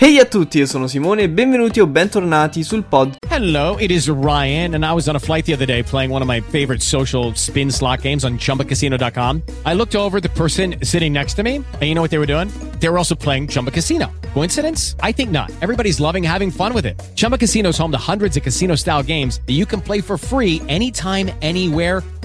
Hey a tutti, io sono Simone e benvenuti o bentornati sul pod. Hello, it is Ryan, and I was on a flight the other day playing one of my favorite social spin slot games on ChumbaCasino.com. I looked over the person sitting next to me, and you know what they were doing? They were also playing Chumba Casino. Coincidence? I think not. Everybody's loving having fun with it. Chumba Casino is home to hundreds of casino-style games that you can play for free anytime, anywhere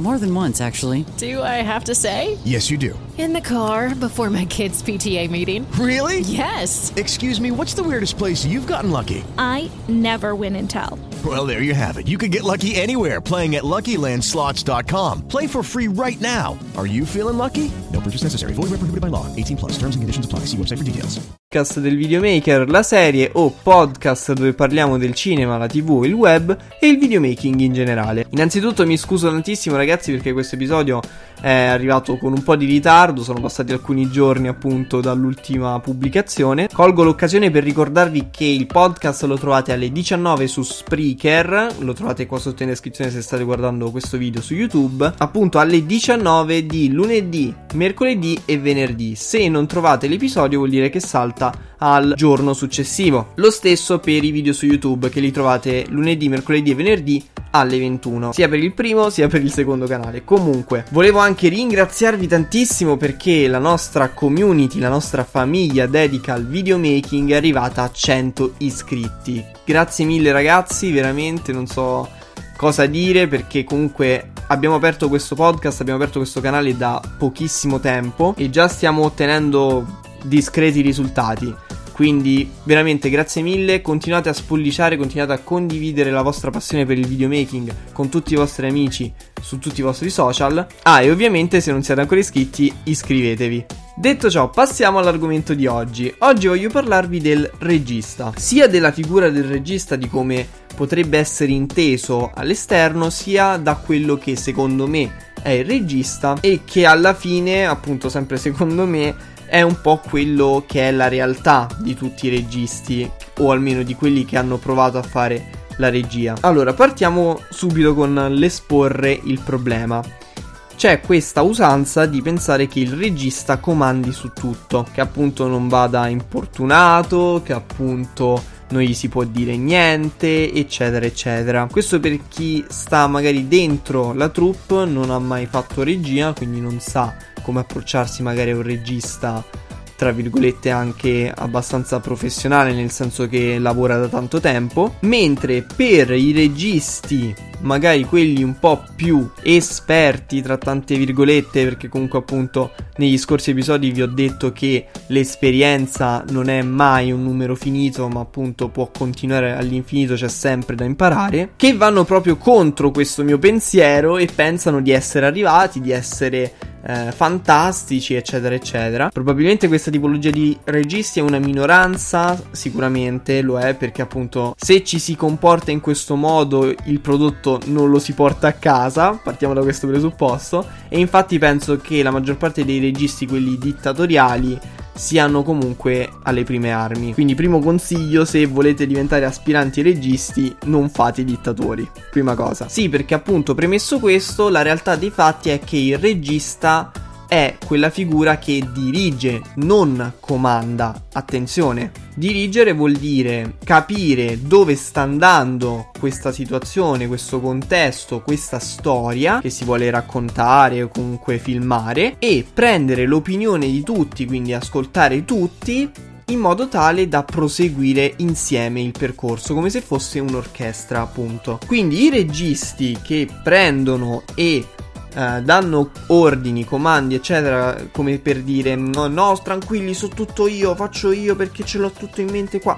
More than once, actually. Do I have to say? Yes, you do. In the car before my kids' PTA meeting. Really? Yes. Excuse me, what's the weirdest place you've gotten lucky? I never win and tell. Well, there you have it. You can get lucky anywhere playing at LuckyLandSlots.com. Play for free right now. Are you feeling lucky? No purchase necessary. Void where prohibited by law. 18 plus. Terms and conditions apply. See website for details. Podcast del videomaker, la serie o podcast dove parliamo del cinema, la tv, il web e il videomaking in generale. Innanzitutto mi scuso tantissimo ragazzi perché questo episodio è arrivato con un po' di ritardo, sono passati alcuni giorni appunto dall'ultima pubblicazione. Colgo l'occasione per ricordarvi che il podcast lo trovate alle 19 su Spreaker, lo trovate qua sotto in descrizione se state guardando questo video su YouTube, appunto alle 19 di lunedì, mercoledì e venerdì. Se non trovate l'episodio vuol dire che salta al giorno successivo. Lo stesso per i video su YouTube che li trovate lunedì, mercoledì e venerdì alle 21, sia per il primo sia per il secondo canale. Comunque, volevo anche ringraziarvi tantissimo perché la nostra community, la nostra famiglia dedica al videomaking è arrivata a 100 iscritti. Grazie mille ragazzi, veramente non so cosa dire perché comunque abbiamo aperto questo podcast, abbiamo aperto questo canale da pochissimo tempo e già stiamo ottenendo discreti risultati. Quindi veramente grazie mille, continuate a spolliciare, continuate a condividere la vostra passione per il videomaking con tutti i vostri amici su tutti i vostri social. Ah, e ovviamente se non siete ancora iscritti, iscrivetevi. Detto ciò, passiamo all'argomento di oggi. Oggi voglio parlarvi del regista, sia della figura del regista di come potrebbe essere inteso all'esterno, sia da quello che secondo me è il regista e che alla fine, appunto sempre secondo me, è un po' quello che è la realtà di tutti i registi, o almeno di quelli che hanno provato a fare la regia. Allora, partiamo subito con l'esporre il problema. C'è questa usanza di pensare che il regista comandi su tutto, che appunto non vada importunato, che appunto non gli si può dire niente, eccetera, eccetera. Questo per chi sta magari dentro la troupe, non ha mai fatto regia, quindi non sa come approcciarsi magari a un regista tra virgolette anche abbastanza professionale nel senso che lavora da tanto tempo. Mentre per i registi magari quelli un po' più esperti tra tante virgolette perché comunque appunto negli scorsi episodi vi ho detto che l'esperienza non è mai un numero finito ma appunto può continuare all'infinito c'è sempre da imparare che vanno proprio contro questo mio pensiero e pensano di essere arrivati di essere eh, fantastici, eccetera, eccetera. Probabilmente questa tipologia di registi è una minoranza, sicuramente lo è, perché appunto se ci si comporta in questo modo il prodotto non lo si porta a casa, partiamo da questo presupposto, e infatti penso che la maggior parte dei registi, quelli dittatoriali, siano comunque alle prime armi. Quindi primo consiglio se volete diventare aspiranti registi non fate i dittatori. Prima cosa. Sì, perché appunto premesso questo, la realtà dei fatti è che il regista è quella figura che dirige, non comanda. Attenzione, dirigere vuol dire capire dove sta andando questa situazione, questo contesto, questa storia che si vuole raccontare o comunque filmare e prendere l'opinione di tutti, quindi ascoltare tutti in modo tale da proseguire insieme il percorso, come se fosse un'orchestra, appunto. Quindi i registi che prendono e Uh, danno ordini, comandi, eccetera, come per dire no, no, tranquilli, so tutto io, faccio io perché ce l'ho tutto in mente qua.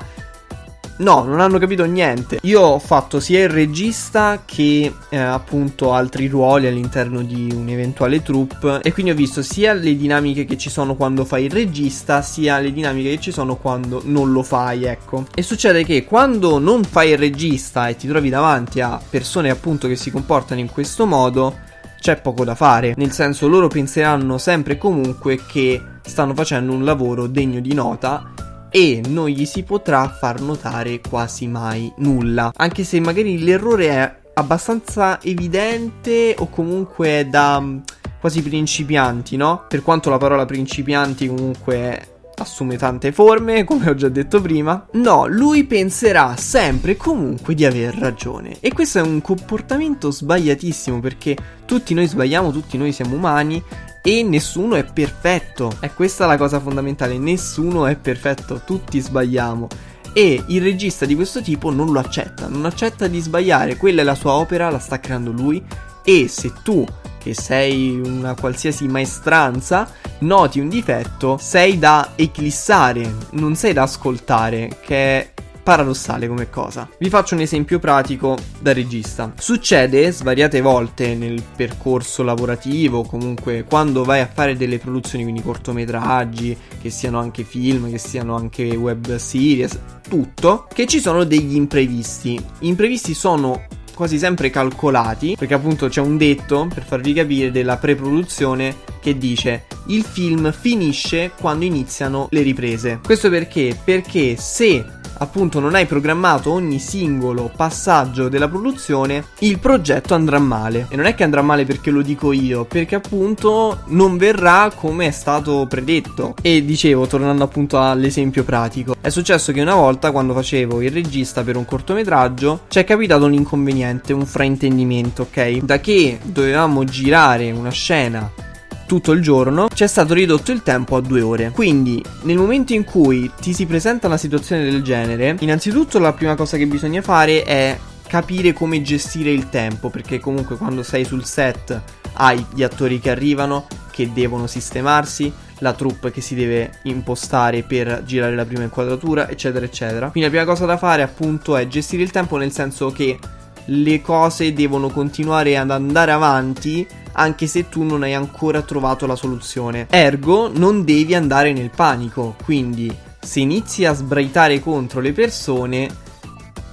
No, non hanno capito niente. Io ho fatto sia il regista che eh, appunto altri ruoli all'interno di un'eventuale troupe e quindi ho visto sia le dinamiche che ci sono quando fai il regista, sia le dinamiche che ci sono quando non lo fai, ecco. E succede che quando non fai il regista e ti trovi davanti a persone appunto che si comportano in questo modo, c'è poco da fare, nel senso loro penseranno sempre e comunque che stanno facendo un lavoro degno di nota e non gli si potrà far notare quasi mai nulla, anche se magari l'errore è abbastanza evidente o comunque da mm, quasi principianti, no? Per quanto la parola principianti comunque assume tante forme, come ho già detto prima. No, lui penserà sempre e comunque di aver ragione. E questo è un comportamento sbagliatissimo perché tutti noi sbagliamo, tutti noi siamo umani e nessuno è perfetto. È questa la cosa fondamentale, nessuno è perfetto, tutti sbagliamo. E il regista di questo tipo non lo accetta, non accetta di sbagliare, quella è la sua opera, la sta creando lui e se tu che sei una qualsiasi maestranza, noti un difetto, sei da eclissare, non sei da ascoltare, che è paradossale come cosa. Vi faccio un esempio pratico da regista. Succede svariate volte nel percorso lavorativo, comunque quando vai a fare delle produzioni, quindi cortometraggi, che siano anche film, che siano anche web series, tutto, che ci sono degli imprevisti. Imprevisti sono quasi sempre calcolati, perché appunto c'è un detto, per farvi capire, della pre-produzione che dice il film finisce quando iniziano le riprese. Questo perché? Perché se appunto non hai programmato ogni singolo passaggio della produzione, il progetto andrà male. E non è che andrà male perché lo dico io, perché appunto non verrà come è stato predetto. E dicevo, tornando appunto all'esempio pratico, è successo che una volta quando facevo il regista per un cortometraggio, ci è capitato un inconveniente, un fraintendimento, ok? Da che dovevamo girare una scena tutto il giorno, c'è stato ridotto il tempo a due ore. Quindi, nel momento in cui ti si presenta una situazione del genere, innanzitutto la prima cosa che bisogna fare è capire come gestire il tempo, perché comunque quando sei sul set hai gli attori che arrivano, che devono sistemarsi, la troupe che si deve impostare per girare la prima inquadratura, eccetera, eccetera. Quindi la prima cosa da fare appunto è gestire il tempo nel senso che le cose devono continuare ad andare avanti anche se tu non hai ancora trovato la soluzione. Ergo, non devi andare nel panico, quindi se inizi a sbraitare contro le persone,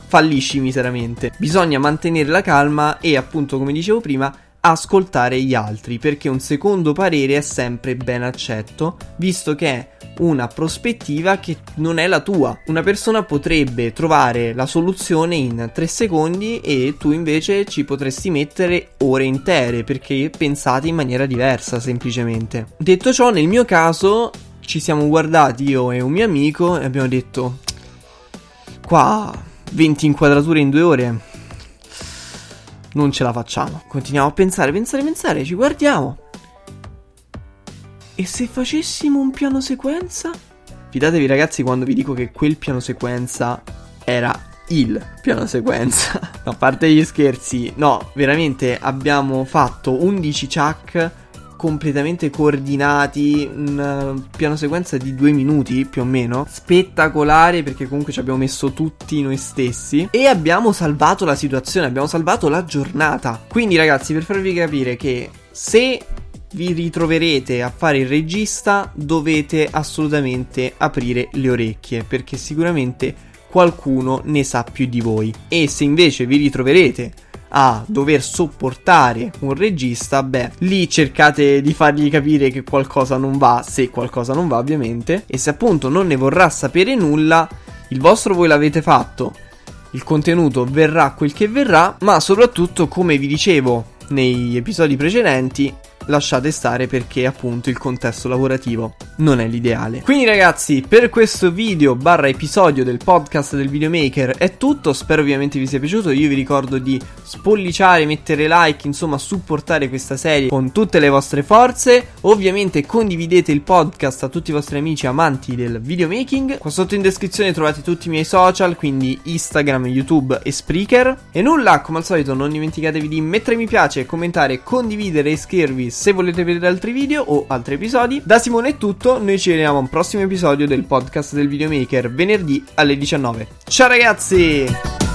fallisci miseramente. Bisogna mantenere la calma e appunto, come dicevo prima, ascoltare gli altri, perché un secondo parere è sempre ben accetto, visto che una prospettiva che non è la tua. Una persona potrebbe trovare la soluzione in 3 secondi e tu invece ci potresti mettere ore intere perché pensate in maniera diversa semplicemente. Detto ciò, nel mio caso ci siamo guardati io e un mio amico e abbiamo detto qua 20 inquadrature in due ore non ce la facciamo. Continuiamo a pensare, pensare, pensare, ci guardiamo. E se facessimo un piano sequenza? Fidatevi ragazzi quando vi dico che quel piano sequenza era il piano sequenza. no, a parte gli scherzi, no, veramente abbiamo fatto 11 chuck completamente coordinati, un piano sequenza di due minuti più o meno, spettacolare perché comunque ci abbiamo messo tutti noi stessi e abbiamo salvato la situazione, abbiamo salvato la giornata. Quindi ragazzi, per farvi capire che se vi ritroverete a fare il regista, dovete assolutamente aprire le orecchie perché sicuramente qualcuno ne sa più di voi. E se invece vi ritroverete a dover sopportare un regista, beh, lì cercate di fargli capire che qualcosa non va, se qualcosa non va ovviamente, e se appunto non ne vorrà sapere nulla, il vostro voi l'avete fatto. Il contenuto verrà quel che verrà, ma soprattutto, come vi dicevo nei episodi precedenti, lasciate stare perché appunto il contesto lavorativo non è l'ideale. Quindi ragazzi, per questo video barra episodio del podcast del videomaker è tutto, spero ovviamente vi sia piaciuto, io vi ricordo di spolliciare, mettere like, insomma supportare questa serie con tutte le vostre forze, ovviamente condividete il podcast a tutti i vostri amici amanti del videomaking, qua sotto in descrizione trovate tutti i miei social, quindi Instagram, YouTube e Spreaker, e nulla, come al solito non dimenticatevi di mettere mi piace, commentare, condividere e iscrivervi se volete vedere altri video o altri episodi. Da Simone è tutto, noi ci vediamo a un prossimo episodio del podcast del videomaker venerdì alle 19. Ciao ragazzi!